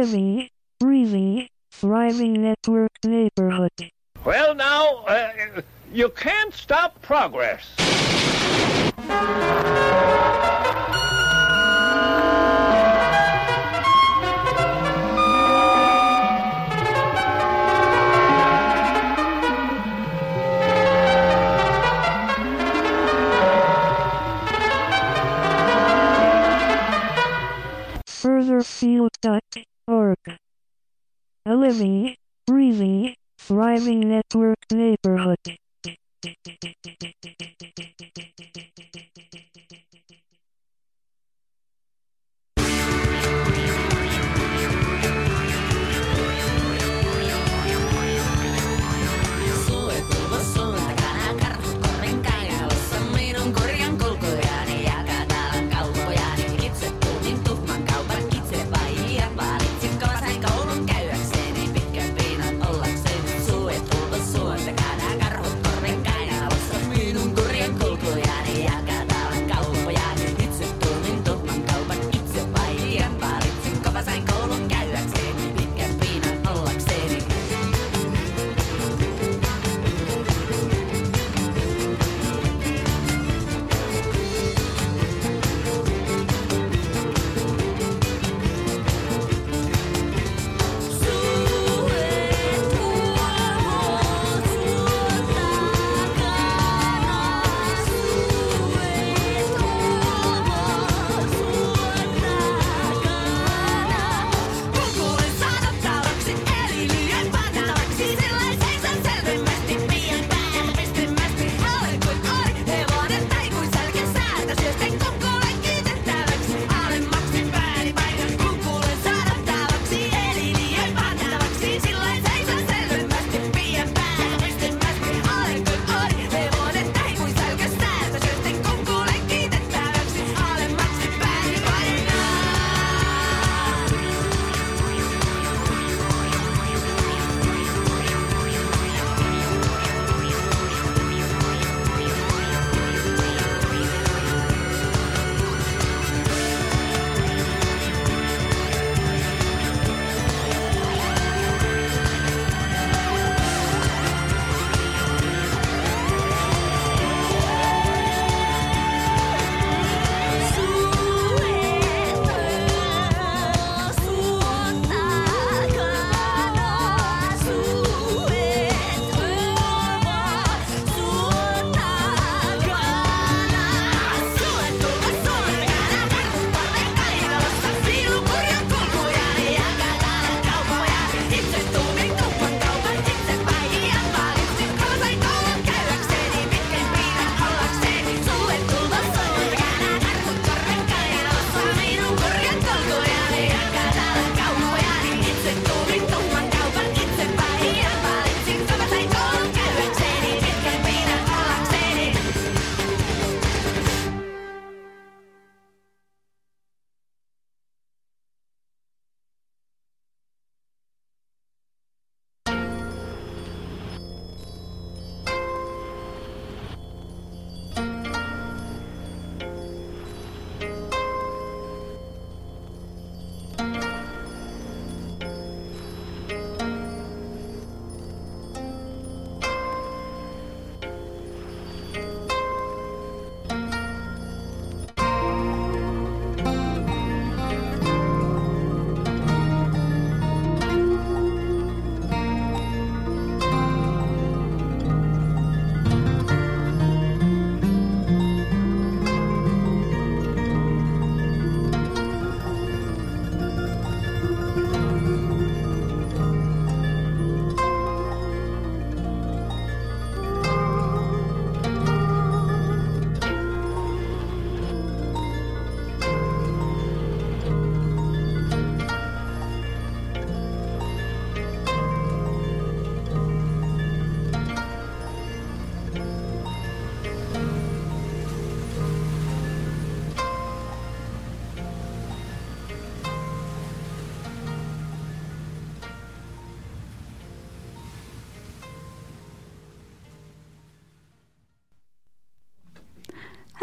living, breathing, thriving network neighborhood. Well, now, uh, you can't stop progress. A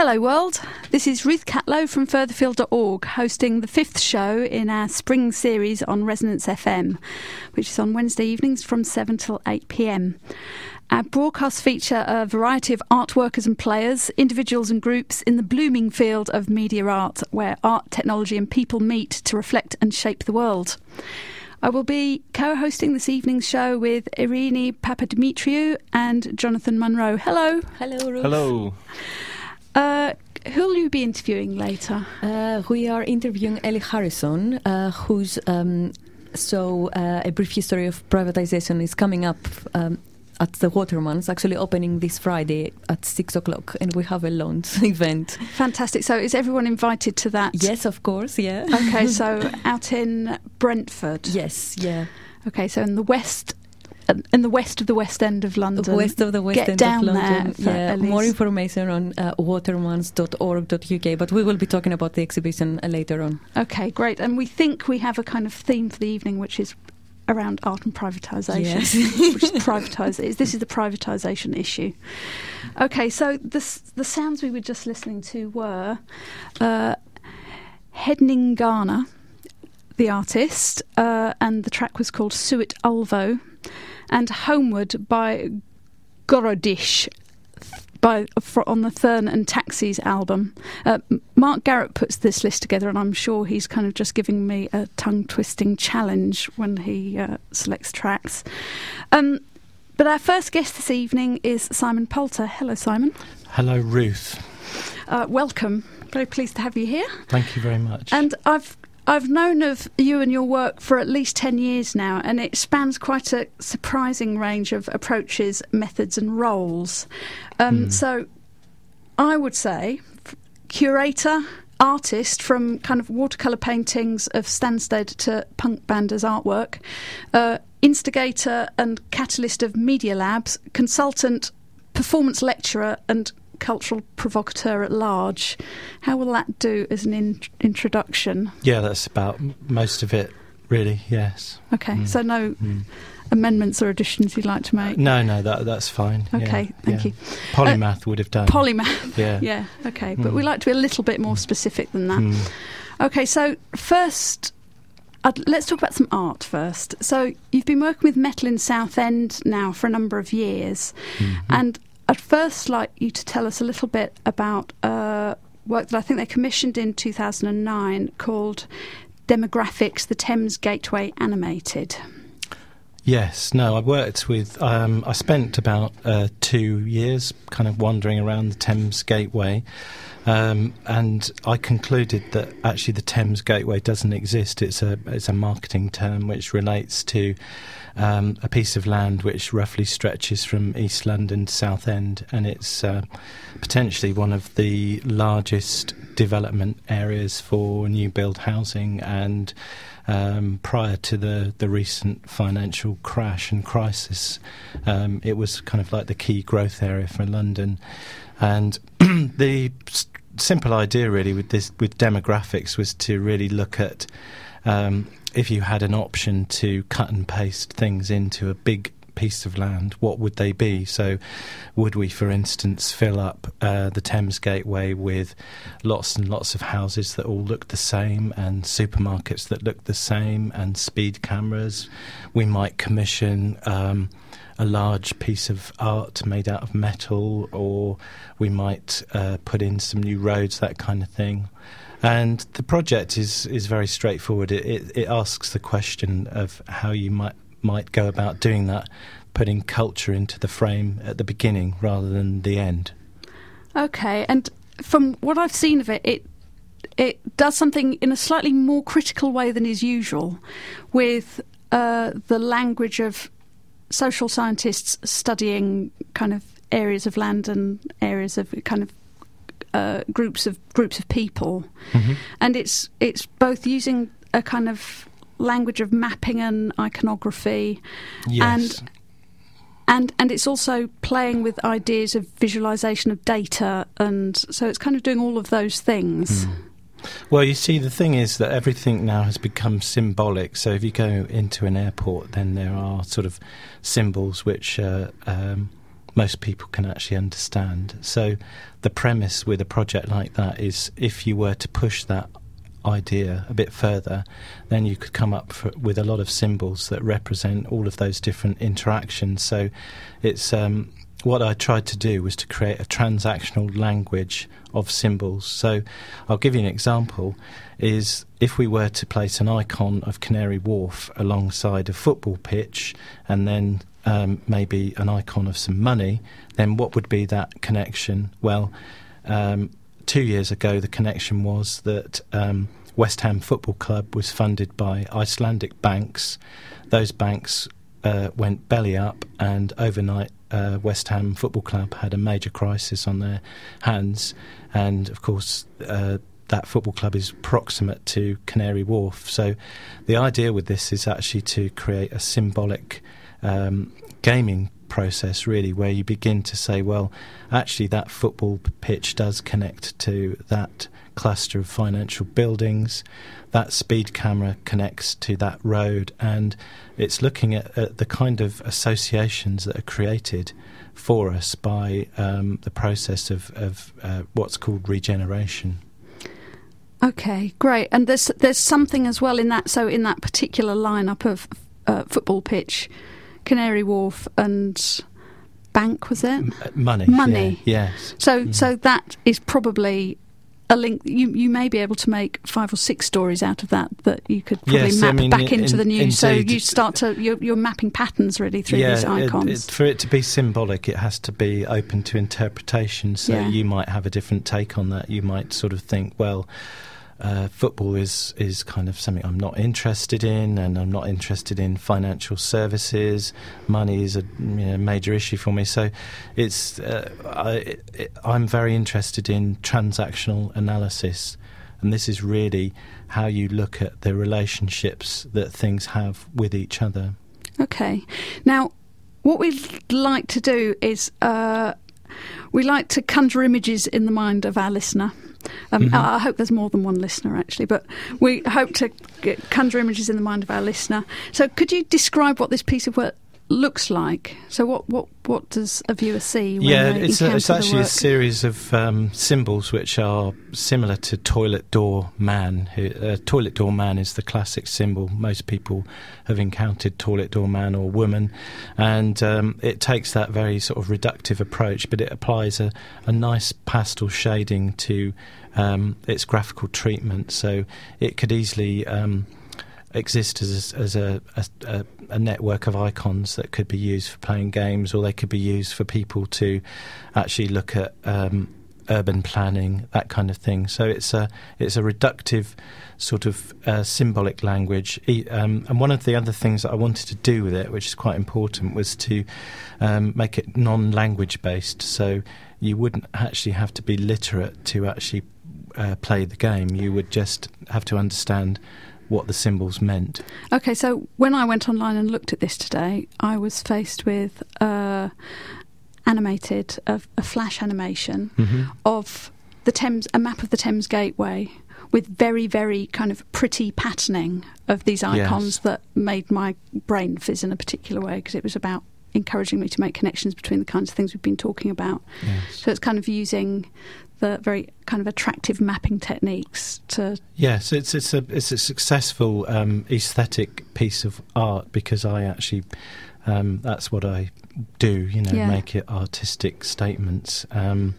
Hello, world. This This is Ruth Catlow from furtherfield.org hosting the fifth show in our spring series on Resonance FM, which is on Wednesday evenings from 7 till 8 pm. Our broadcasts feature a variety of art workers and players, individuals and groups in the blooming field of media art, where art, technology, and people meet to reflect and shape the world. I will be co hosting this evening's show with Irini Papadimitriou and Jonathan Munro. Hello. Hello, Ruth. Hello. Uh, who will you be interviewing later? Uh, we are interviewing Ellie Harrison, uh, who's um, so uh, a brief history of privatization is coming up um, at the Watermans, actually opening this Friday at six o'clock, and we have a launch event. Fantastic. So, is everyone invited to that? Yes, of course. Yeah. Okay, so out in Brentford. yes. Yeah. Okay, so in the west, in the west of the West End of London. West of the West Get End of London. Yeah. More information on uh, watermans.org.uk, but we will be talking about the exhibition uh, later on. Okay, great. And we think we have a kind of theme for the evening, which is around art and privatisation. Yes. which is. This is the privatisation issue. Okay, so the the sounds we were just listening to were uh, Hedning Garner, the artist, uh, and the track was called Suet Ulvo, and Homeward by Gorodish. By fro- on the Thurn and Taxis album, uh, Mark Garrett puts this list together, and I'm sure he's kind of just giving me a tongue twisting challenge when he uh, selects tracks. Um, but our first guest this evening is Simon Poulter. Hello, Simon. Hello, Ruth. Uh, welcome. Very pleased to have you here. Thank you very much. And I've I've known of you and your work for at least ten years now, and it spans quite a surprising range of approaches, methods, and roles. Um, Mm. So, I would say curator. Artist from kind of watercolour paintings of Stansted to punk band as artwork, uh, instigator and catalyst of media labs, consultant, performance lecturer, and cultural provocateur at large. How will that do as an in- introduction? yeah, that's about most of it, really. Yes. Okay, Mm. so no Mm. amendments or additions you'd like to make? No, no, that that's fine. yeah, Okay, thank yeah. you. Polymath would have done. Polymath. Yeah. Yeah, okay, but Mm. we like to be a little bit more specific than that. Mm. Okay, so first, I'd, let's talk about some art first. So you've been working with Metal in Southend now for a number of years, Mhm. and I'd first like you to tell us a little bit about uh, work that I think they commissioned in 2009 called Demographics: The Thames Gateway Animated. Yes, no, I worked with. Um, I spent about uh, two years kind of wandering around the Thames Gateway, um, and I concluded that actually the Thames Gateway doesn't exist. It's a it's a marketing term which relates to um, a piece of land which roughly stretches from East London to Southend, and it's uh, potentially one of the largest development areas for new build housing and um, prior to the, the recent financial crash and crisis, um, it was kind of like the key growth area for London. And the s- simple idea, really, with this with demographics, was to really look at um, if you had an option to cut and paste things into a big piece of land, what would they be? So, would we, for instance, fill up uh, the Thames Gateway with lots and lots of houses that all look the same, and supermarkets that look the same, and speed cameras? We might commission. Um, a large piece of art made out of metal, or we might uh, put in some new roads, that kind of thing. And the project is, is very straightforward. It, it, it asks the question of how you might might go about doing that, putting culture into the frame at the beginning rather than the end. Okay, and from what I've seen of it, it it does something in a slightly more critical way than is usual, with uh, the language of social scientists studying kind of areas of land and areas of kind of uh, groups of groups of people, and it's it's both using a kind of language of mapping and iconography, Yes. and and it's also playing with ideas of visualization of data, and so it's kind of doing all of those things. Mm. Well, you see, the thing is that everything now has become symbolic. So if you go into an airport, then there are sort of symbols which uh, um, most people can actually understand. So, the premise with a project like that is if you were to push that idea a bit further, then you could come up for, with a lot of symbols that represent all of those different interactions. So, it's um, what I tried to do was to create a transactional language of symbols. So, I'll give you an example. Is if we were to place an icon of Canary Wharf alongside a football pitch, and then um, maybe an icon of some money, then what would be that connection? Well, um, two years ago, the connection was that um, West Ham Football Club was funded by Icelandic banks. Those banks uh, went belly up, and overnight, uh, West Ham Football Club had a major crisis on their hands. And of course, uh, that football club is proximate to Canary Wharf. So, the idea with this is actually to create a symbolic um, gaming process, really, where you begin to say, well, actually, that football pitch does connect to that cluster of financial buildings. That speed camera connects to that road, and it's looking at, at the kind of associations that are created for us by um, the process of, of uh, what's called regeneration. Okay, great. And there's there's something as well in that. So in that particular lineup of uh, football pitch, Canary Wharf and Bank was it? M- uh, money. Money. Yeah, yes. So Mm. so that is probably a link. You you may be able to make five or six stories out of that that you could probably Yes, I map mean, back in- into the news. So you start to you're, you're mapping patterns really through yeah, these it- icons. it- for it to be symbolic, it has to be open to interpretation. So Yeah. you might have a different take on that. You might sort of think, well, uh, football is is kind of something I'm not interested in, and I'm not interested in financial services. Money is a you know, major issue for me. So it's uh, I, I'm very interested in transactional analysis, and this is really how you look at the relationships that things have with each other. Okay. Now, what we'd like to do is uh, we like to conjure images in the mind of our listener. Um, Mhm. I I hope there's more than one listener actually, but we hope to get, conjure images in the mind of our listener. So, could you describe what this piece of work looks like? So, what what what does a viewer see? When yeah, it's, a, it's actually a series of um, symbols which are similar to toilet door man. Who, uh, toilet door man is the classic symbol. Most people have encountered toilet door man or woman, and um, it takes that very sort of reductive approach, but it applies a, a nice pastel shading to um, its graphical treatment. So it could easily. Um, exist as a, as a, a, a, network of icons that could be used for playing games, or they could be used for people to actually look at um, urban planning, that kind of thing. So it's a it's a reductive sort of uh, symbolic language. Um, and one of the other things that I wanted to do with it, which is quite important, was to um, make it non-language based. So you wouldn't actually have to be literate to actually uh, play the game. You would just have to understand what the symbols meant. Okay, so when I went online and looked at this today, I was faced with uh, animated a, a flash animation Mm-hmm. of the Thames, a map of the Thames Gateway with very, very kind of pretty patterning of these icons Yes. that made my brain fizz in a particular way because it was about encouraging me to make connections between the kinds of things we've been talking about. Yes. So it's kind of using the very kind of attractive mapping techniques to Yes, it's it's a it's a successful um, aesthetic piece of art because I actually um, that's what I do. You know, Yeah. make it artistic statements. Um,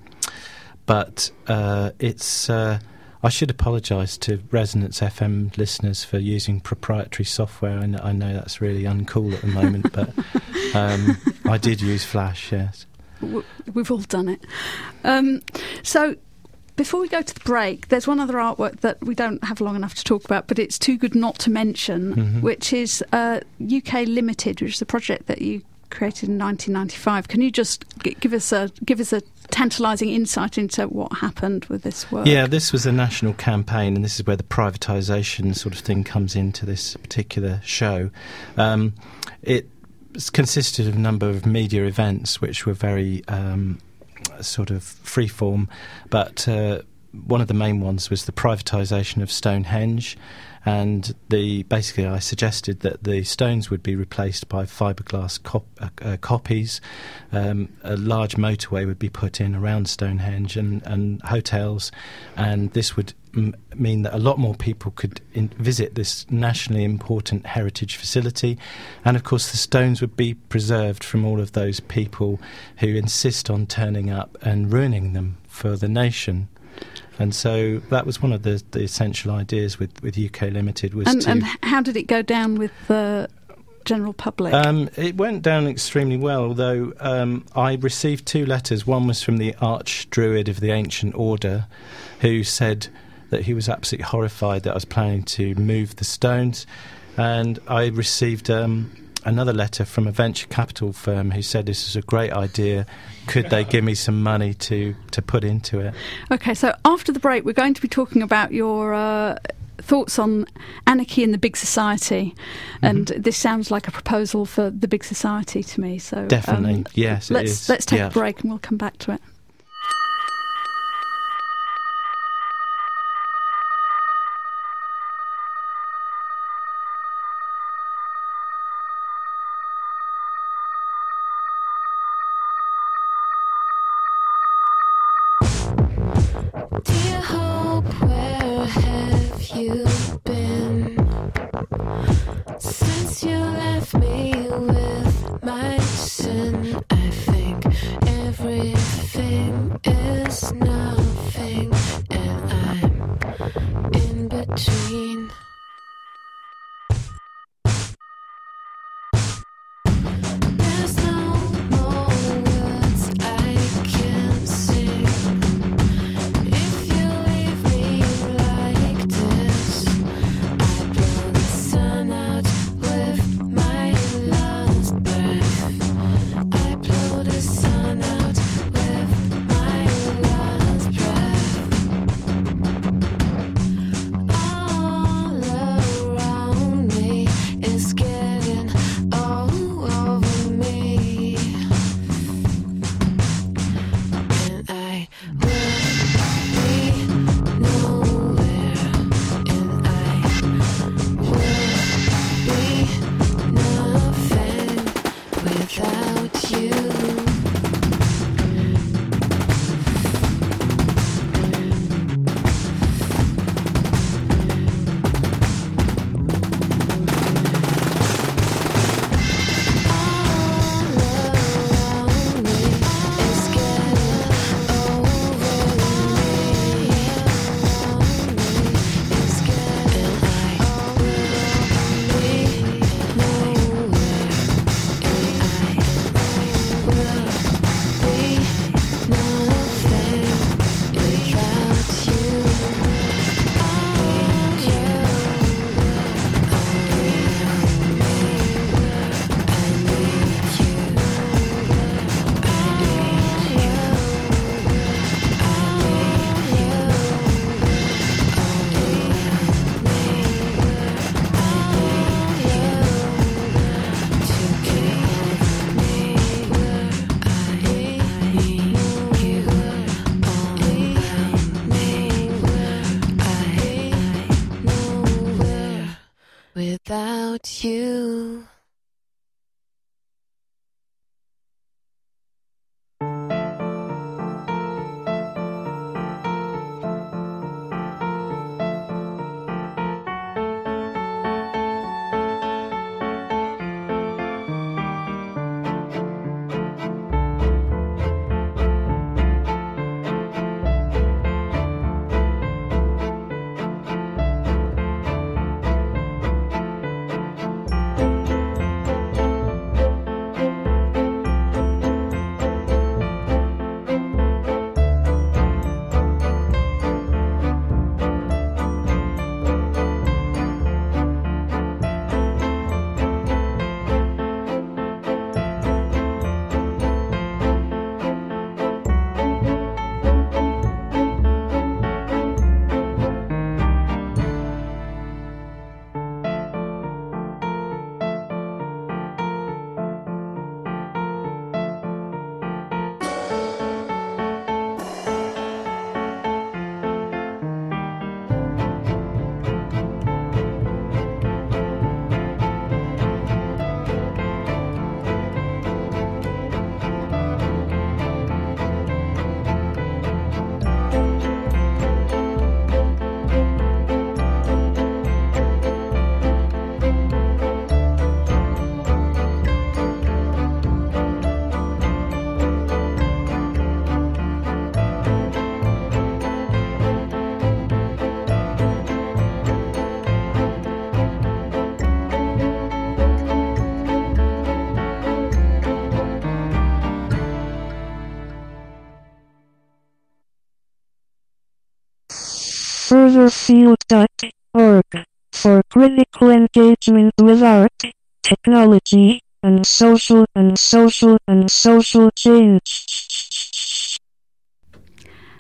but uh, it's uh, I should apologise to Resonance FM listeners for using proprietary software. I know, I know that's really uncool at the moment, but um, I did use Flash. Yes. We've all done it. Um, so, before we go to the break, there's one other artwork that we don't have long enough to talk about, but it's too good not to mention, Mhm. which is uh, UK Limited, which is a project that you created in 1995. Can you just give us a give us a tantalising insight into what happened with this work? Yeah, this was a national campaign, and this is where the privatisation sort of thing comes into this particular show. Um, it consisted of a number of media events which were very um, sort of freeform, but uh, one of the main ones was the privatisation of Stonehenge, and the basically I suggested that the stones would be replaced by fiberglass cop, uh, uh, copies. Um, a large motorway would be put in around Stonehenge and, and hotels, and this would m- mean that a lot more people could in- visit this nationally important heritage facility, and of course the stones would be preserved from all of those people who insist on turning up and ruining them for the nation. And so that was one of the, the essential ideas with, with UK Limited was And, to. and how did it go down with the general public? Um, it went down extremely well, although um, I received two letters. One was from the Arch Druid of the Ancient Order, who said that he was absolutely horrified that I was planning to move the stones. And I received um, another letter from a venture capital firm who said this is a great idea. Could they give me some money to, to put into it? Okay, so after the break, we're going to be talking about your uh, thoughts on anarchy in the big society, and Mm-hmm. this sounds like a proposal for the big society to me. So um, Definitely, yes, let's is. let's take Yeah. a break and we'll come back to it. furtherfield.org for critical engagement with art, technology, and social and social and social change.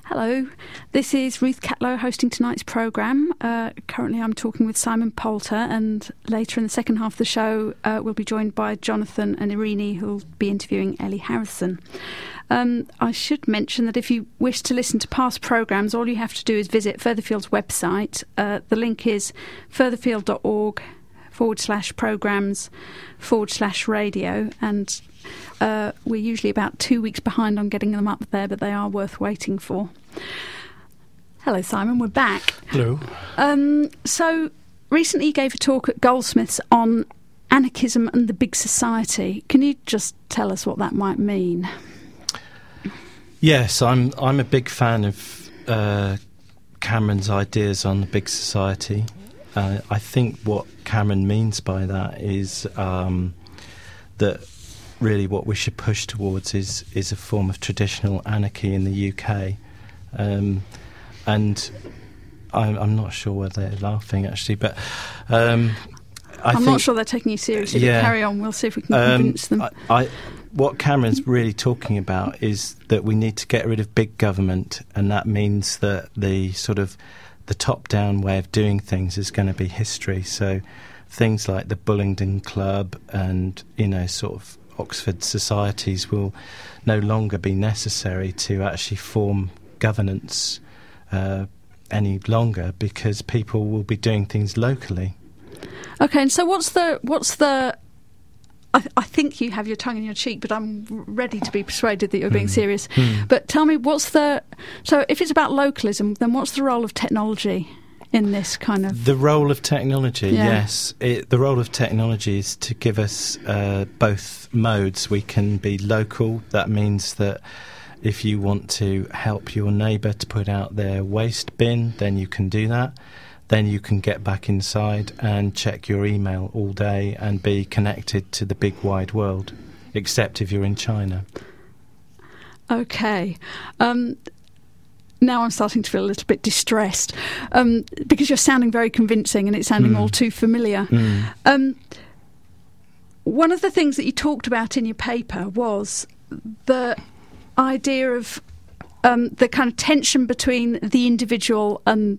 Hello, this is Ruth Catlow hosting tonight's programme. Uh, currently, I'm talking with Simon Poulter, and later in the second half of the show, uh, we'll be joined by Jonathan and Irini, who'll be interviewing Ellie Harrison. Um, I should mention that if you wish to listen to past programmes, all you have to do is visit Furtherfield's website. Uh, the link is furtherfield.org forward slash programmes forward slash radio, and uh, we're usually about two weeks behind on getting them up there, but they are worth waiting for. Hello, Simon. We're back. Hello. Um, so, recently you gave a talk at Goldsmiths on anarchism and the big society. Can you just tell us what that might mean? Yes, I'm. I'm a big fan of uh, Cameron's ideas on the big society. Uh, I think what Cameron means by that is um, that really what we should push towards is is a form of traditional anarchy in the UK, um, and I'm, I'm not sure whether they're laughing actually, but um, I am not sure they're taking you seriously. Yeah. Carry on. We'll see if we can um, convince them. I, I, what Cameron's really talking about is that we need to get rid of big government, and that means that the sort of the top-down way of doing things is going to be history. So things like the Bullingdon Club and you know sort of Oxford societies will no longer be necessary to actually form governance uh, any longer because people will be doing things locally. Okay, and so what's the what's the? I, I think you have your tongue in your cheek, but I'm ready to be persuaded that you're being Hmm. serious. Hmm. But tell me, what's the? So, if it's about localism, then what's the role of technology in this kind of? The role of technology, Yeah. yes. It, the role of technology is to give us uh, both modes. We can be local, that means that if you want to help your neighbour to put out their waste bin, then you can do that. Then you can get back inside and check your email all day and be connected to the big wide world, except if you're in China. Okay. Um, now I'm starting to feel a little bit distressed um, because you're sounding very convincing and it's sounding Mm. all too familiar. Mm. Um, one of the things that you talked about in your paper was the idea of um, the kind of tension between the individual and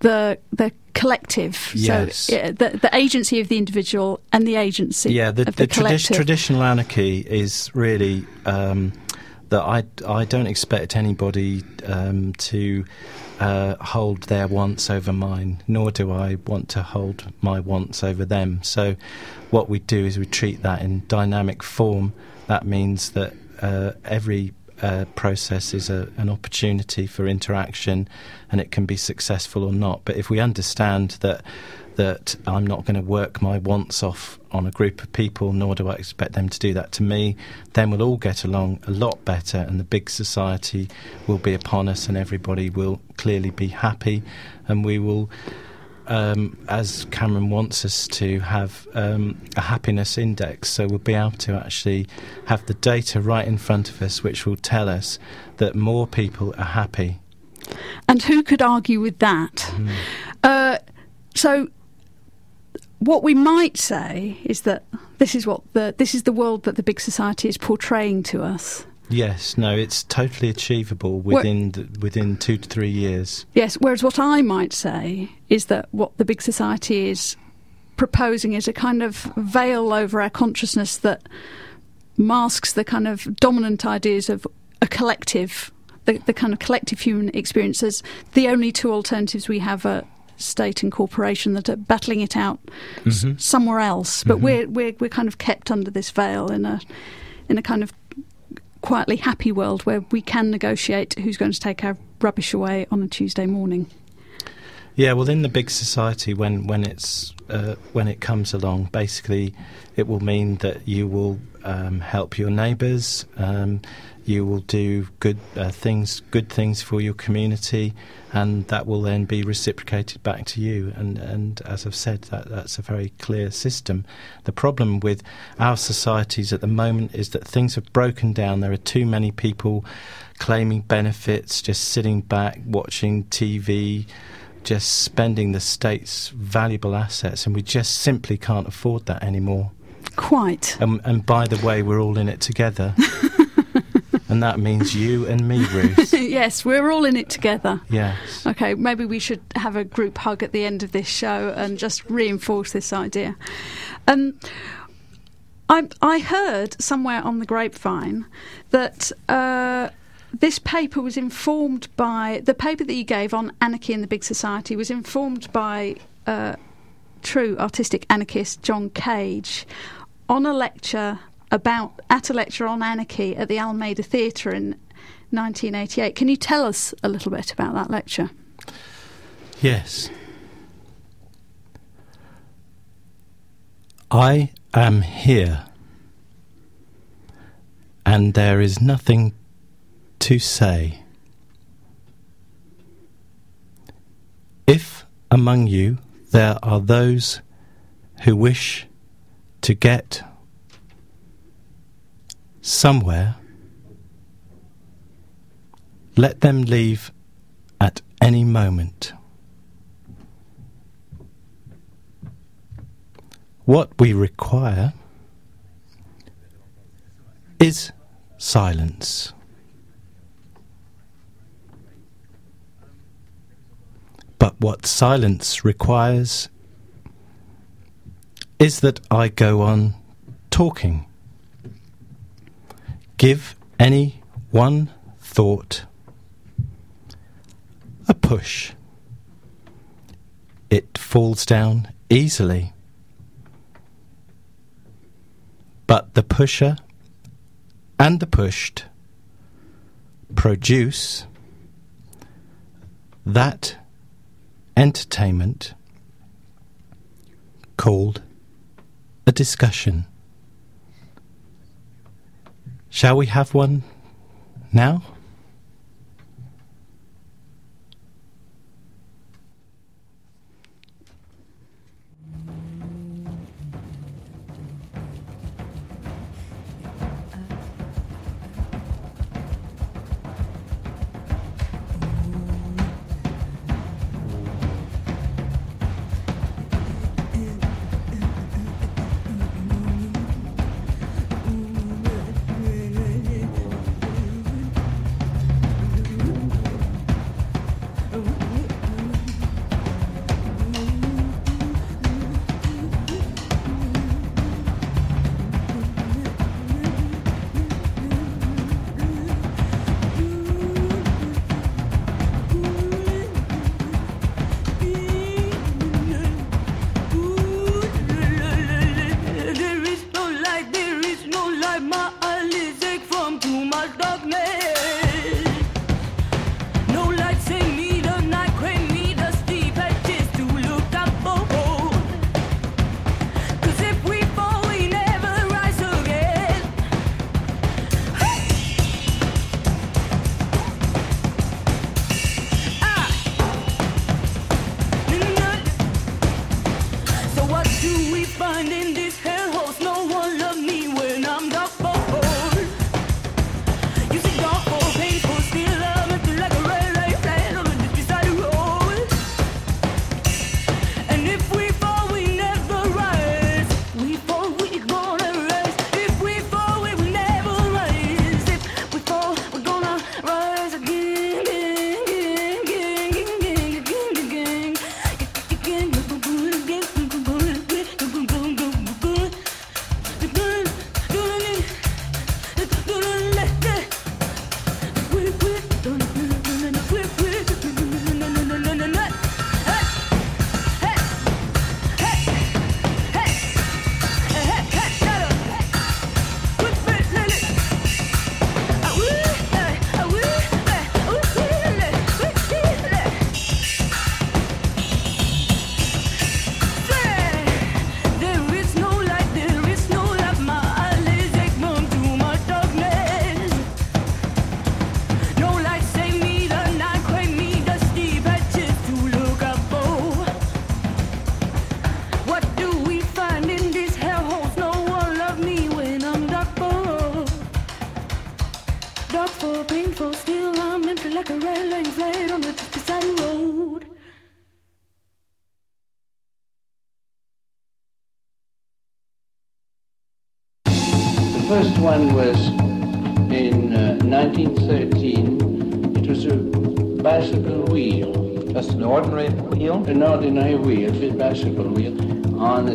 the the collective. Yes. So yeah, the the agency of the individual and the agency yeah, the, the, the tradi- traditional anarchy is really um, that I, I don't expect anybody um, to uh, hold their wants over mine, nor do I want to hold my wants over them. So, what we do is we treat that in dynamic form. That means that uh, every uh, process is a, an opportunity for interaction, and it can be successful or not. But if we understand that that I'm not going to work my wants off on a group of people, nor do I expect them to do that to me, then we'll all get along a lot better, and the big society will be upon us, and everybody will clearly be happy, and we will. Um, as Cameron wants us to have um, a happiness index, so we'll be able to actually have the data right in front of us, which will tell us that more people are happy. And who could argue with that? Hmm. Uh, so, what we might say is that this is what the this is the world that the big society is portraying to us. Yes, no, it's totally achievable within the, within two to three years. Yes. Whereas what I might say is that what the big society is proposing is a kind of veil over our consciousness that masks the kind of dominant ideas of a collective, the, the kind of collective human experience as the only two alternatives we have are state and corporation that are battling it out s- Mhm. somewhere else. But Mhm. we're, we're we're kind of kept under this veil in a in a kind of quietly happy world where we can negotiate who's going to take our rubbish away on a Tuesday morning. Yeah, well, in the big society, when when it's uh, when it comes along, basically, it will mean that you will um, help your neighbours. Um, you will do good uh, things, good things for your community, and that will then be reciprocated back to you. And and as I've said, that that's a very clear system. The problem with our societies at the moment is that things have broken down. There are too many people claiming benefits, just sitting back watching TV just spending the state's valuable assets, and we just simply can't afford that anymore. Quite. And, and by the way, we're all in it together. and that means you and me, Ruth. yes, we're all in it together. Yes. Okay, maybe we should have a group hug at the end of this show and just reinforce this idea. Um, I, I heard somewhere on the grapevine that uh, this paper was informed by the paper that you gave on anarchy in the big society was informed by uh, true artistic anarchist John Cage on a lecture about at a lecture on anarchy at the Almeida Theatre in 1988. Can you tell us a little bit about that lecture? Yes. I am here, and there is nothing to say. If among you there are those who wish to get somewhere, let them leave at any moment. What we require is silence. But what silence requires is that I go on talking. Give any one thought a push. It falls down easily. But the pusher and the pushed produce that entertainment called a discussion. Shall we have one now?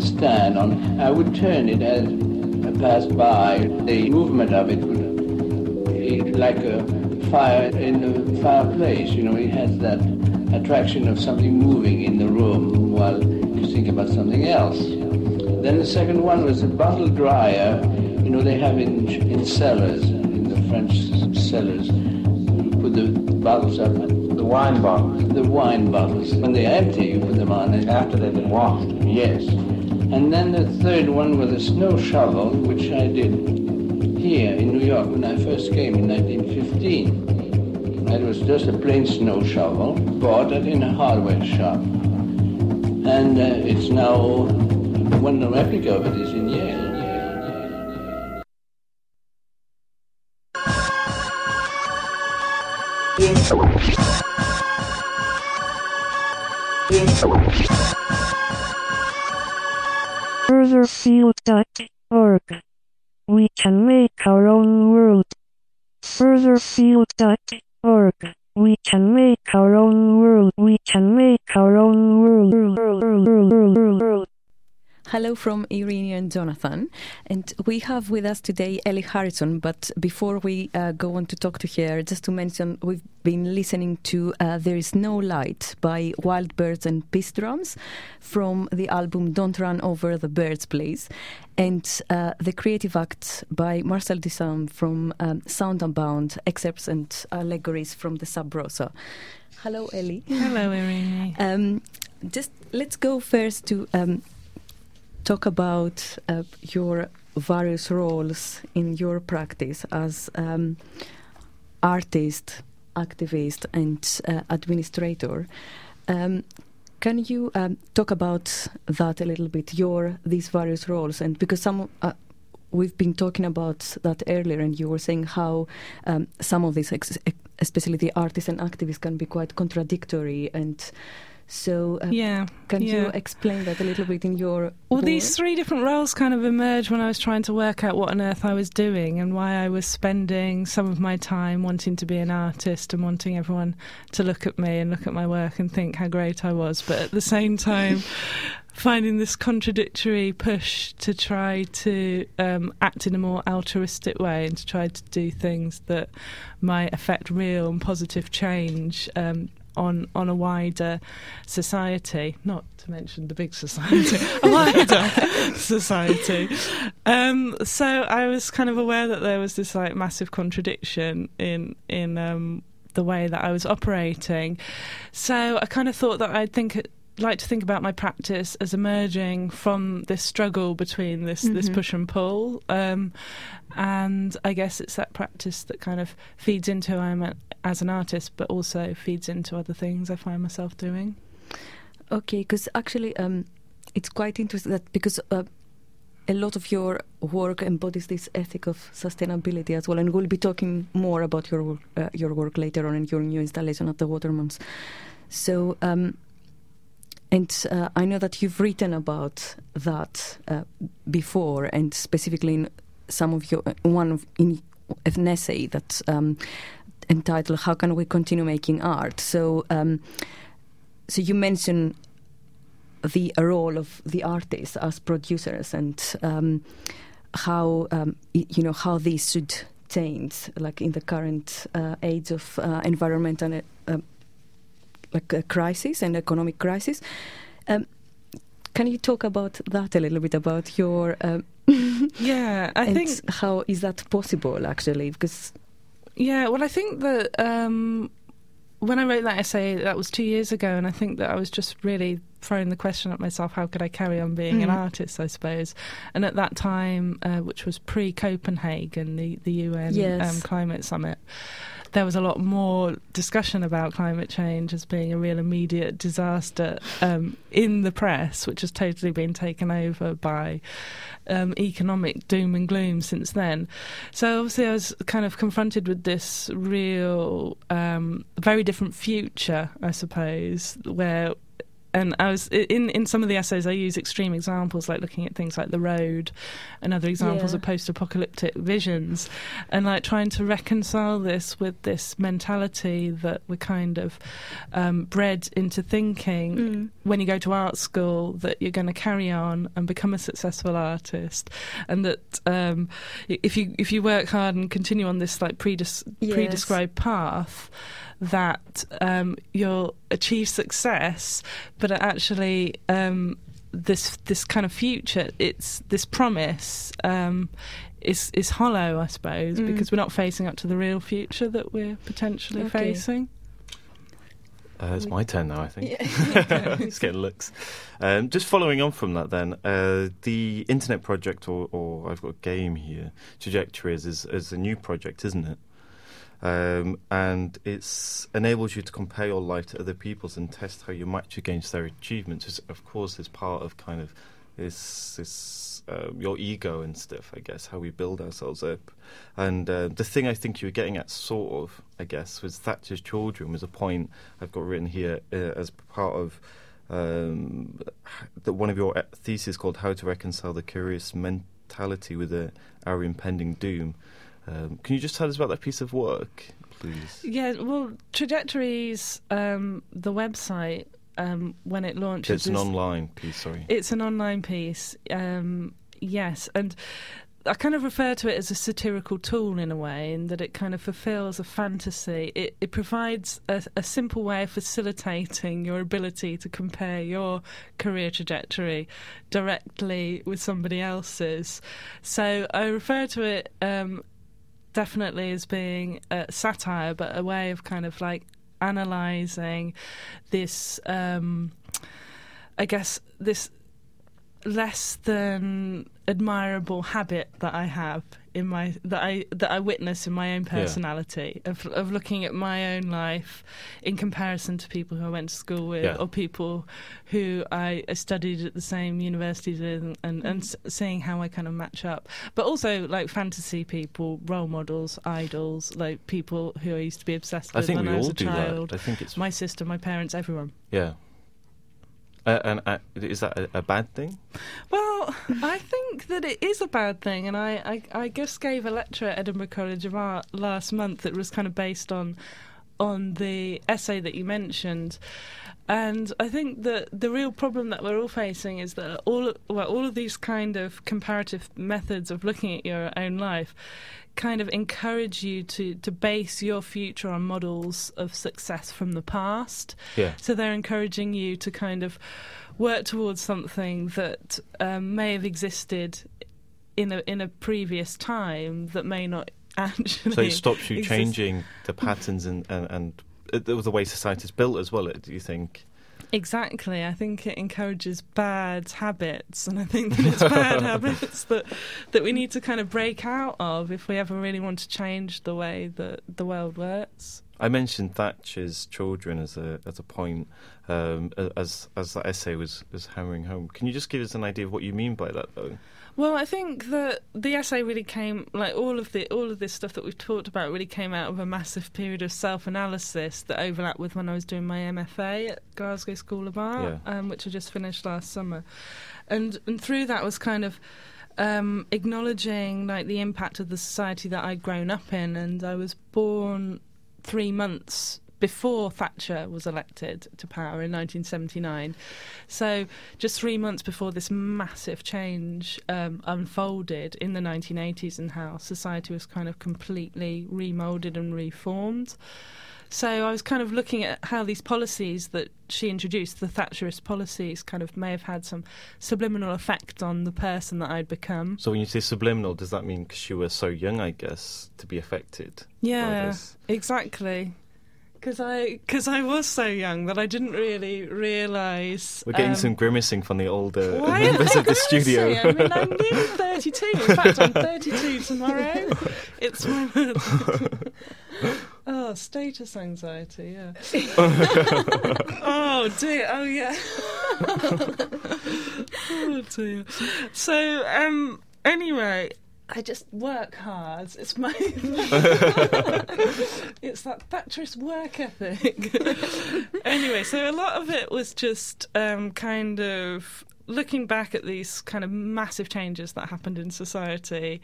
Stand. On I would turn it as I passed by. The movement of it would like a fire in a fireplace. You know, it has that attraction of something moving in the room while you think about something else. Then the second one was a bottle dryer. You know, they have in in cellars, in the French cellars. You put the bottles up. The wine bottles. The wine bottles. When they're empty, you put them on it. After they've been washed. Yes. And then the third one was a snow shovel, which I did here in New York when I first came in 1915. It was just a plain snow shovel, bought it in a hardware shop. And uh, it's now, one replica of it is in Yale. Furtherfield.org. We can make our own world. Furtherfield.org. We can make our own world. We can make our own world. Hello from Irene and Jonathan. And we have with us today Ellie Harrison. But before we uh, go on to talk to her, just to mention, we've been listening to uh, There Is No Light by Wild Birds and Peace Drums from the album Don't Run Over the Birds, Please. And uh, The Creative Act by Marcel Duchamp from um, Sound Unbound, excerpts and allegories from the Sub Rosa. Hello, Ellie. Hello, Irene. Um, just let's go first to um, talk about uh, your various roles in your practice as um, artist, activist, and uh, administrator. Um, can you um, talk about that a little bit? Your these various roles, and because some. Uh, We've been talking about that earlier, and you were saying how um, some of these, especially the artists and activists, can be quite contradictory and so, uh, yeah, can yeah. you explain that a little bit in your? Well, work? these three different roles kind of emerged when I was trying to work out what on earth I was doing and why I was spending some of my time wanting to be an artist and wanting everyone to look at me and look at my work and think how great I was, but at the same time. finding this contradictory push to try to um, act in a more altruistic way and to try to do things that might affect real and positive change um, on on a wider society, not to mention the big society, a wider society. Um, so I was kind of aware that there was this like massive contradiction in in um, the way that I was operating. So I kind of thought that I'd think like to think about my practice as emerging from this struggle between this mm-hmm. this push and pull, um, and I guess it's that practice that kind of feeds into who I'm as an artist, but also feeds into other things I find myself doing. Okay, because actually, um, it's quite interesting that because. Uh, a lot of your work embodies this ethic of sustainability as well, and we'll be talking more about your uh, your work later on in your new installation at the Watermans. So, um, and uh, I know that you've written about that uh, before, and specifically in some of your one of in an essay that um, entitled "How Can We Continue Making Art." So, um, so you mention the role of the artists as producers and um, how um, you know how these should change, like in the current uh, age of uh, environmental like a crisis and economic crisis. Um, can you talk about that a little bit about your? Um, yeah, I think how is that possible actually? Because yeah, well, I think that um, when I wrote that essay, that was two years ago, and I think that I was just really throwing the question at myself: How could I carry on being mm. an artist? I suppose. And at that time, uh, which was pre Copenhagen, the the UN yes. um, climate summit there was a lot more discussion about climate change as being a real immediate disaster um, in the press, which has totally been taken over by um, economic doom and gloom since then. So obviously, I was kind of confronted with this real, um, very different future, I suppose, where and I was in in some of the essays I use extreme examples like looking at things like the road and other examples Yeah. of post-apocalyptic visions and like trying to reconcile this with this mentality that we're kind of um, bred into thinking Mm. when you go to art school that you're going to carry on and become a successful artist and that um, if you if you work hard and continue on this like predis- Yes. pre-described path that um, you'll achieve success but actually um, this this kind of future it's this promise um, is is hollow I suppose Mm. because we're not facing up to the real future that we're potentially Okay. facing Uh, it's my turn now, I think. Yeah. it's getting looks. Um, just following on from that, then uh, the internet project, or, or I've got a game here, Trajectories, is, is a new project, isn't it? Um, and it's enables you to compare your life to other people's and test how you match against their achievements. It's, of course, is part of kind of this this um, your ego and stuff. I guess how we build ourselves up. And uh, the thing I think you were getting at, sort of, I guess, was Thatcher's children was a point I've got written here uh, as part of um, the, one of your uh, theses called "How to Reconcile the Careerist Mentality with uh, Our Impending Doom." Um, can you just tell us about that piece of work, please? Yeah, well, Trajectories, um, the website, um, when it launches, It's an is- online piece. Sorry. It's an online piece, um, yes, and I kind of refer to it as a satirical tool in a way, in that it kind of fulfills a fantasy. It, it provides a, a simple way of facilitating your ability to compare your career trajectory directly with somebody else's. So I refer to it um, definitely as being a satire, but a way of kind of like analysing this. Um, I guess this less than admirable habit that I have in my that I that I witness in my own Yeah. personality of of looking at my own life in comparison to people who I went to school with Yeah. or people who I studied at the same universities with and, and, and seeing how I kind of match up but also like fantasy people role models idols like people who I used to be obsessed I with think when we I was all a do child that. I think it's my sister my parents everyone yeah. Uh, and uh, is that a, a bad thing? Well, I think that it is a bad thing, and I, I, I just gave a lecture at Edinburgh College of Art last month that was kind of based on on the essay that you mentioned. And I think that the real problem that we're all facing is that all well, all of these kind of comparative methods of looking at your own life kind of encourage you to, to base your future on models of success from the past. Yeah. So they're encouraging you to kind of work towards something that um, may have existed in a in a previous time that may not actually. So it stops you exist. changing the patterns and and, and the the way society's built as well. Do you think? Exactly. I think it encourages bad habits, and I think that it's bad habits that that we need to kind of break out of if we ever really want to change the way that the world works. I mentioned Thatcher's children as a as a point um, as as that essay was was hammering home. Can you just give us an idea of what you mean by that, though? Well, I think that the essay really came like all of the all of this stuff that we've talked about really came out of a massive period of self-analysis that overlapped with when I was doing my MFA at Glasgow School of Art, um, which I just finished last summer, and and through that was kind of um, acknowledging like the impact of the society that I'd grown up in, and I was born three months before Thatcher was elected to power in 1979. So, just three months before this massive change um, unfolded in the 1980s and how society was kind of completely remoulded and reformed. So I was kind of looking at how these policies that she introduced, the Thatcherist policies, kind of may have had some subliminal effect on the person that I'd become. So when you say subliminal, does that mean because you were so young, I guess, to be affected? by Yeah, exactly. Because I, cause I was so young that I didn't really realise. We're getting um, some grimacing from the older members of the studio. I mean, I'm nearly 32. In fact, I'm 32 tomorrow. It's my birthday. Oh, status anxiety, yeah. oh, dear. Oh, yeah. oh, dear. So, um, anyway, I just work hard. It's my. it's that Thatcherist work ethic. anyway, so a lot of it was just um, kind of looking back at these kind of massive changes that happened in society.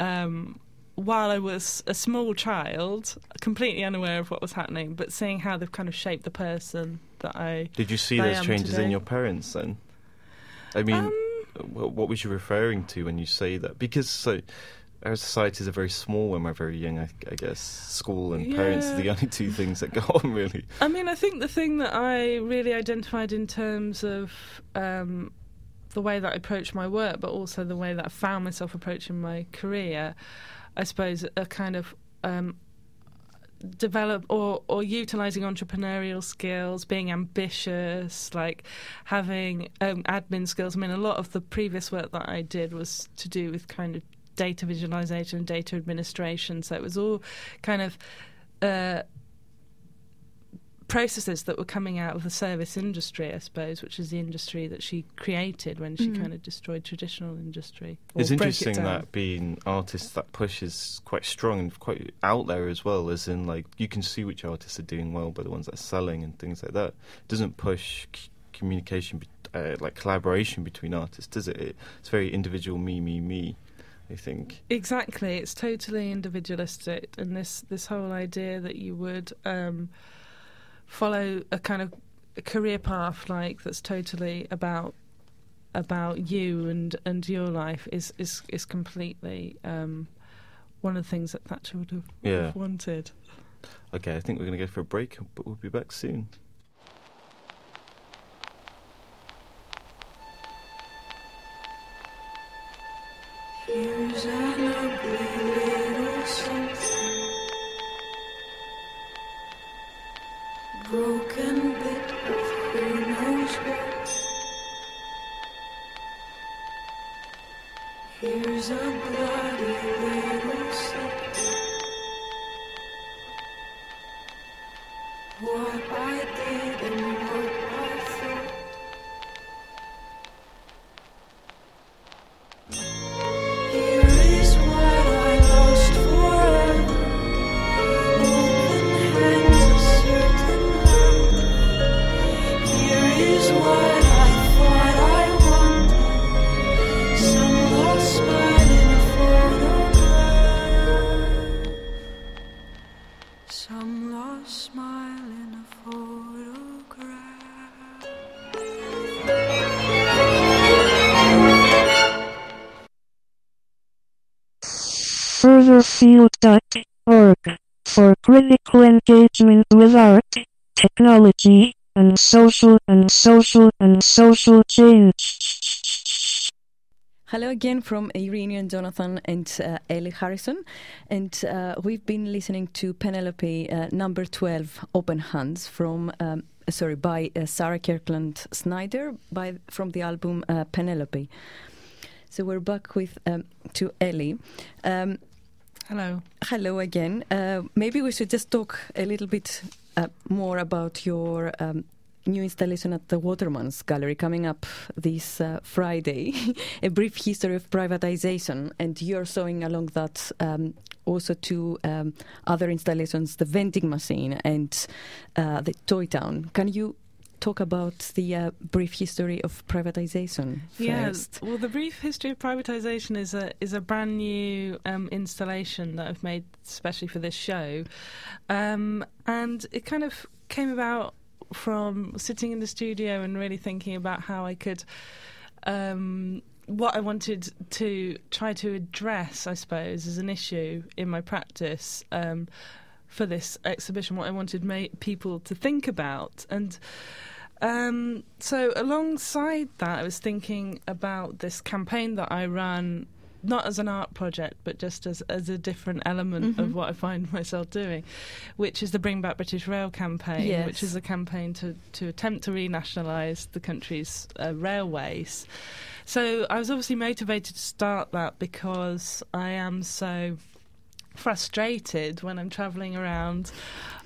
Um, while I was a small child, completely unaware of what was happening, but seeing how they've kind of shaped the person that I. Did you see I those changes today. in your parents then? I mean, Um, wh- what was you referring to when you say that? Because so, our society is a very small when we're very young, I, I guess. School and parents are the only two things that go on, really. I mean, I think the thing that I really identified in terms of um, the way that I approach my work, but also the way that I found myself approaching my career, I suppose, a kind of um, develop or or utilizing entrepreneurial skills, being ambitious, like having um, admin skills. I mean, a lot of the previous work that I did was to do with kind of data visualization and data administration. So it was all kind of uh, processes that were coming out of the service industry, I suppose, which is the industry that she created when she Mm. kind of destroyed traditional industry. or It's broke it interesting that being artists, that push is quite strong and quite out there as well. As in, like you can see which artists are doing well by the ones that are selling and things like that. It doesn't push c- communication, uh, like collaboration between artists, does it? it? It's very individual, me, me, me. I think. Exactly, it's totally individualistic, and this this whole idea that you would um, follow a kind of a career path like that's totally about about you and and your life is is is completely um, one of the things that Thatcher would have, would Yeah. have wanted. Okay, I think we're going to go for a break, but we'll be back soon. Here's an Broken bit of who knows what. Here's a bloody little secret. What I did and what Furtherfield.org for critical engagement with art, technology, and social and social and social change. Hello again from Irene and Jonathan and uh, Ellie Harrison. And uh, we've been listening to Penelope uh, number 12, Open Hands, from, um, sorry, by uh, Sarah Kirkland Snider by, from the album uh, Penelope. So we're back with um, to Ellie. Um, Hello. Hello again. Uh, maybe we should just talk a little bit uh, more about your um, new installation at the Waterman's Gallery coming up this uh, Friday. a brief history of privatization, and you're showing along that um, also to um, other installations: the vending machine and uh, the Toy Town. Can you? Talk about the uh, brief history of privatization Yeah, well, the brief history of privatization is a is a brand new um, installation that I've made especially for this show, um, and it kind of came about from sitting in the studio and really thinking about how I could. Um, what I wanted to try to address, I suppose, as an issue in my practice um, for this exhibition, what I wanted ma- people to think about. And um, so, alongside that, I was thinking about this campaign that I ran, not as an art project, but just as, as a different element Mhm. of what I find myself doing, which is the Bring Back British Rail campaign, Yes. which is a campaign to, to attempt to renationalise the country's uh, railways. So, I was obviously motivated to start that because I am so frustrated when I'm travelling around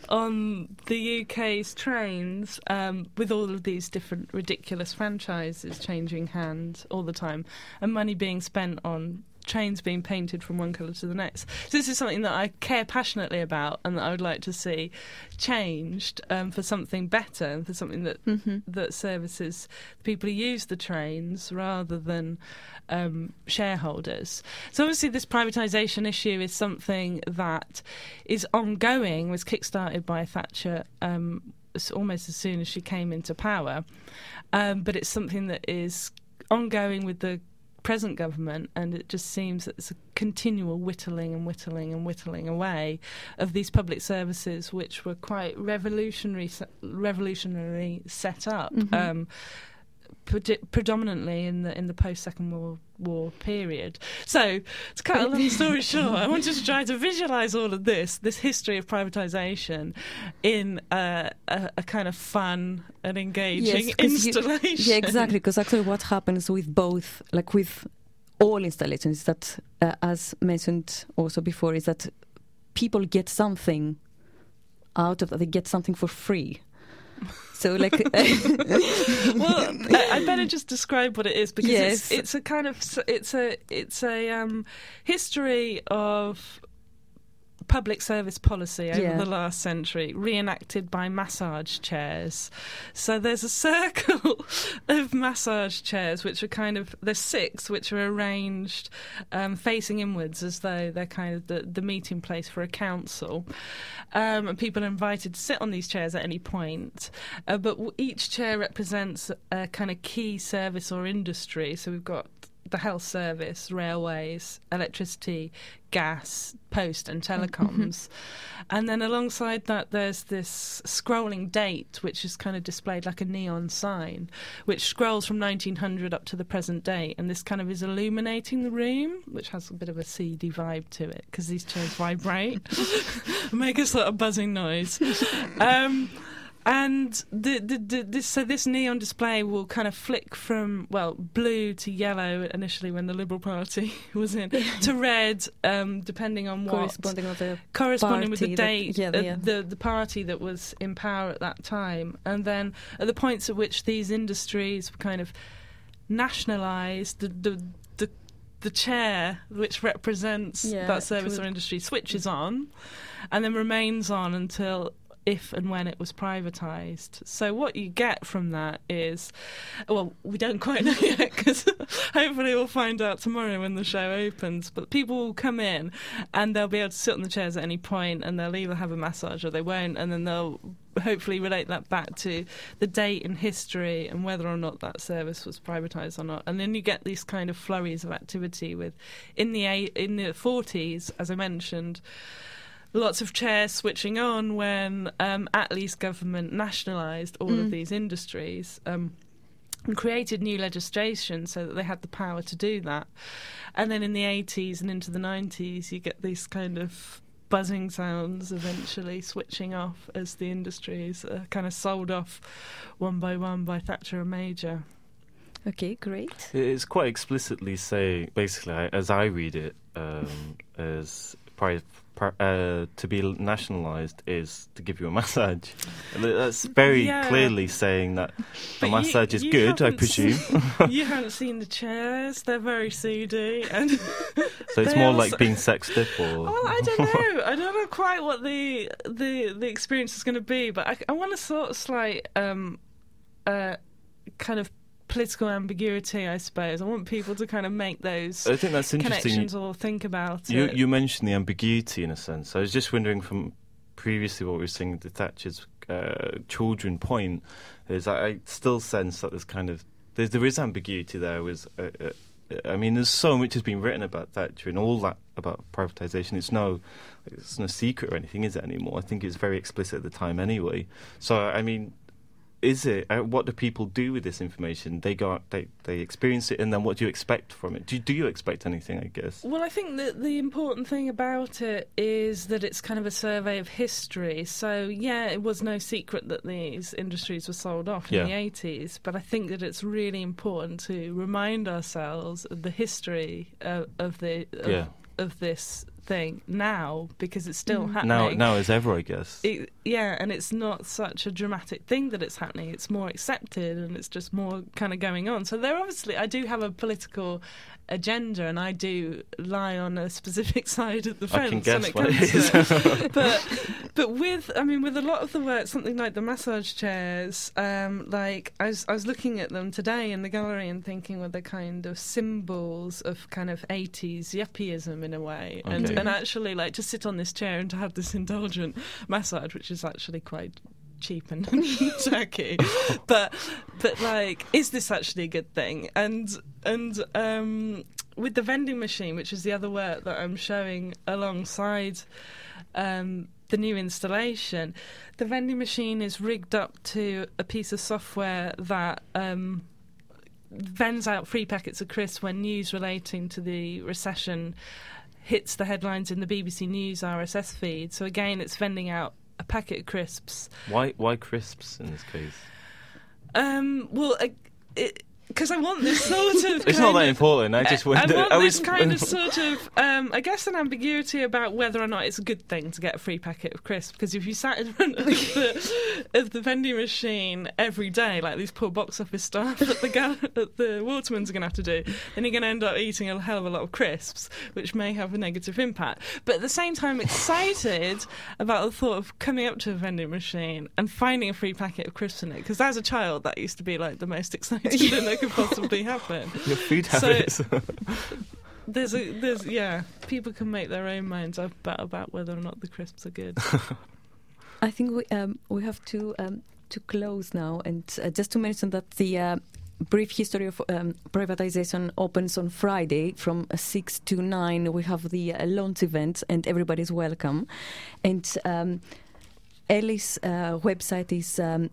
on the UK's trains um, with all of these different ridiculous franchises changing hands all the time and money being spent on trains being painted from one colour to the next. So this is something that I care passionately about and that I would like to see changed um, for something better and for something that Mm-hmm. that services the people who use the trains rather than um, shareholders. So obviously this privatisation issue is something that is ongoing, was kick-started by Thatcher um, almost as soon as she came into power, um, but it's something that is ongoing with the present government, and it just seems that it's a continual whittling and whittling and whittling away of these public services, which were quite revolutionary, revolutionary set up. Mhm. Um, predi- predominantly in the in the post Second World War period. So, to cut a long story short, I wanted to try to visualise all of this, this history of privatisation, in a, a, a kind of fun and engaging you- installation. yeah, exactly. Because actually, what happens with both, like with all installations, is that, uh, as mentioned also before, is that people get something out of that. They get something for free. So, like, well, I, I better just describe what it is because Yes. it's, it's a kind of it's a it's a um, history of public service policy over Yeah. the last century, reenacted by massage chairs. So there's a circle of massage chairs, which are kind of there's six, which are arranged um, facing inwards, as though they're kind of the, the meeting place for a council. Um, and people are invited to sit on these chairs at any point. Uh, but each chair represents a kind of key service or industry. So we've got the health service, railways, electricity, gas, post, and telecoms. and then alongside that, there's this scrolling date, which is kind of displayed like a neon sign, which scrolls from 1900 up to the present day. And this kind of is illuminating the room, which has a bit of a seedy vibe to it because these chairs vibrate, make a sort of buzzing noise. Um, and the, the, the, this, so this neon display will kind of flick from well blue to yellow initially when the Liberal Party was in to red, um, depending on what corresponding with the corresponding with the that- date, yeah, uh, yeah. the the party that was in power at that time, and then at the points at which these industries were kind of nationalised, the the the the chair which represents Yeah, that service or industry switches on, and then remains on until if and when it was privatised. So what you get from that is, well, we don't quite know yet because hopefully we'll find out tomorrow when the show opens. But people will come in and they'll be able to sit on the chairs at any point, and they'll either have a massage or they won't, and then they'll hopefully relate that back to the date in history and whether or not that service was privatised or not. And then you get these kind of flurries of activity with in the in the 40s, as I mentioned lots of chairs switching on when um, Attlee's government nationalised all Mm. of these industries. Um, and created new legislation so that they had the power to do that. And then in the 80s and into the 90s, you get these kind of buzzing sounds eventually switching off as the industries are kind of sold off one by one by Thatcher and Major. Okay, great. It's quite explicitly saying, basically, as I read it, um, as pri- pri- uh, to be nationalised is to give you a massage. That's very Yeah. clearly saying that But a you- massage is you good, I presume. seen- you haven't seen the chairs; they're very seedy, and so it's more also- like being sex dip or. Well, I don't know. I don't know quite what the the the experience is going to be, but I, I want to sort of slight um, uh, kind of political ambiguity, I suppose. I want people to kind of make those I think that's interesting. connections or think about You it. you mentioned the ambiguity in a sense. I was just wondering from previously what we were saying the Thatcher's uh, children point is I, I still sense that there's kind of there, there is ambiguity there. Was uh, uh, I mean, there's so much has been written about Thatcher and all that about privatisation. It's no it's no secret or anything, is it anymore? I think it's very explicit at the time anyway. So I mean. Is it? Uh, what do people do with this information? They go, out, they they experience it, and then what do you expect from it? Do do you expect anything? I guess. Well, I think that the important thing about it is that it's kind of a survey of history. So, yeah, it was no secret that these industries were sold off in Yeah. the 80s, but I think that it's really important to remind ourselves of the history of, of the of, Yeah. of this thing now because it's still Mm. Now, happening. now as ever, I guess. It, yeah, and it's not such a dramatic thing that it's happening. It's more accepted, and it's just more kind of going on. So there, obviously, I do have a political agenda, and I do lie on a specific side of the I fence can guess when it it comes is. to it. But but with, I mean, with a lot of the work, something like the massage chairs, um, like I was, I was looking at them today in the gallery and thinking, well, they're kind of symbols of kind of 80s yuppieism in a way, Okay. and actually, like to sit on this chair and to have this indulgent massage, which is actually quite cheap and tacky but but like is this actually a good thing? And and um with the vending machine which is the other work that i'm showing alongside um the new installation the vending machine is rigged up to a piece of software that um vends out free packets of crisps when news relating to the recession hits the headlines in the BBC News RSS feed. So again, it's vending out a packet of crisps. Why, why crisps in this case? Um, well, because I want this sort of. It's not that of- important. I just I want I this was kind of sort of, um, I guess, an ambiguity about whether or not it's a good thing to get a free packet of crisps. Because if you sat in front of the, of the vending machine every day, like these poor box office staff at the gal- at the Watermans are going to have to do, then you're going to end up eating a hell of a lot of crisps, which may have a negative impact. But at the same time, excited about the thought of coming up to a vending machine and finding a free packet of crisps in it. Because as a child, that used to be like the most exciting thing that could possibly happen. Your food So- habits. There's a there's yeah, people can make their own minds up about, about whether or not the crisps are good. I think we um, we have to um, to close now, and uh, just to mention that the uh, brief history of um, privatization opens on Friday from uh, six to nine. We have the uh, launch event, and everybody's welcome. And um, Ellie's uh, website is. Um,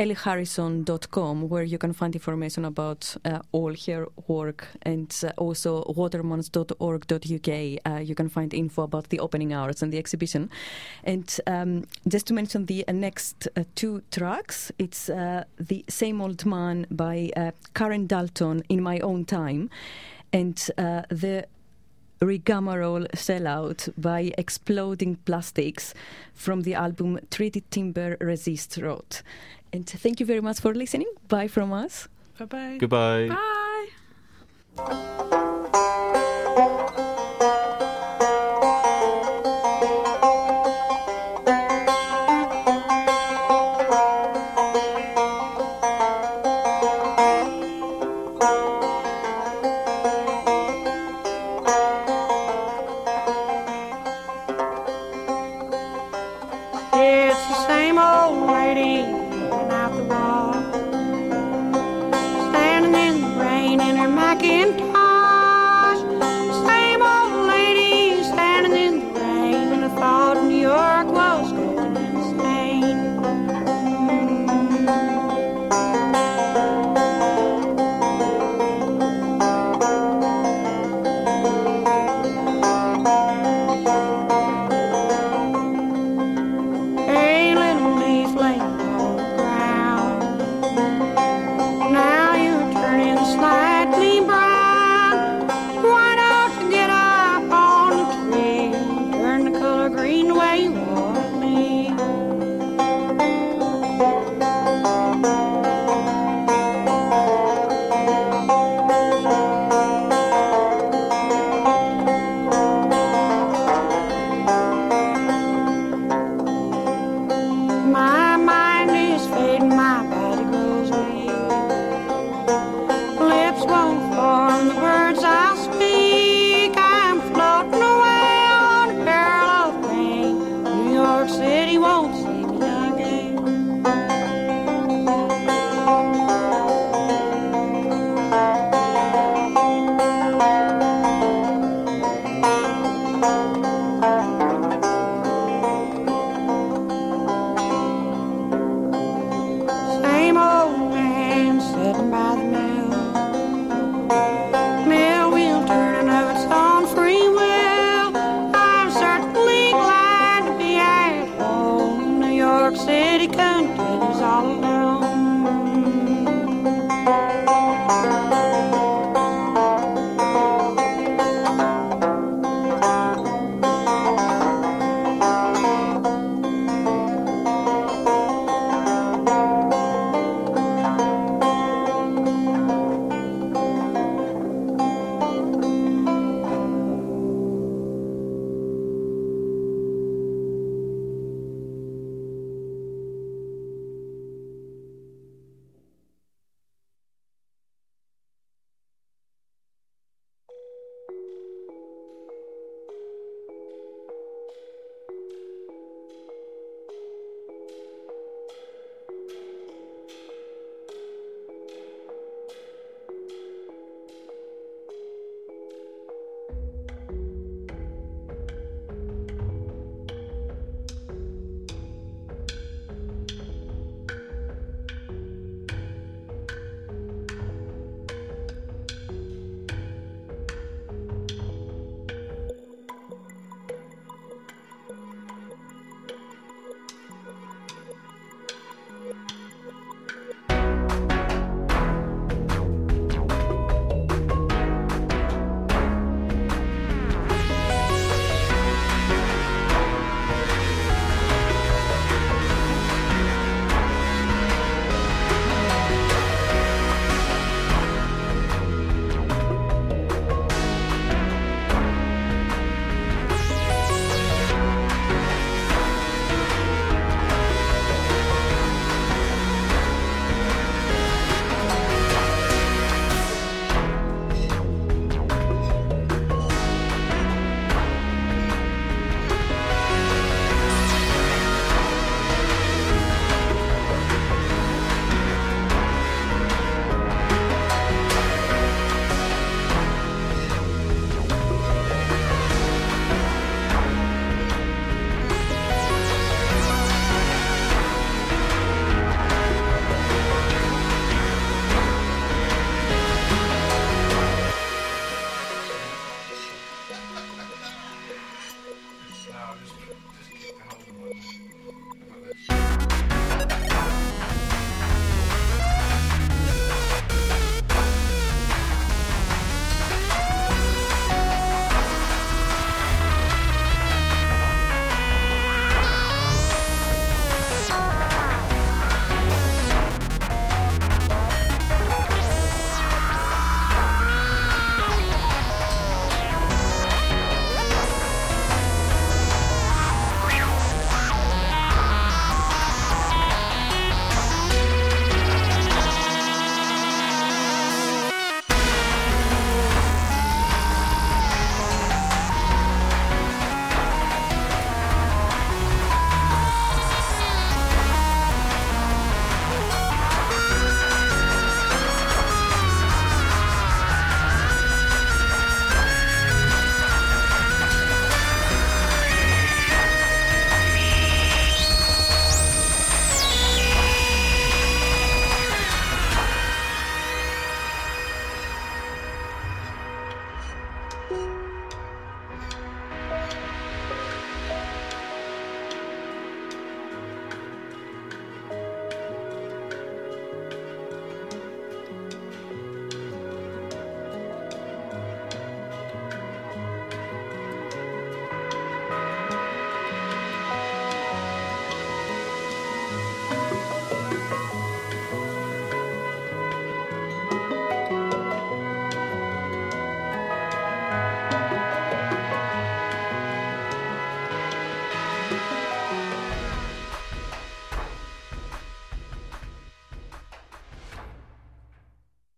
ellieharrison.com where you can find information about uh, all her work and uh, also watermans.org.uk uh, you can find info about the opening hours and the exhibition and um, just to mention the next uh, two tracks it's uh, the same old man by uh, karen dalton in my own time and the Rigmarole Sellout by Exploding Plastix from the album Treated Timber Resist Rot. And thank you very much for listening. Bye from us. Bye bye. Goodbye. Bye.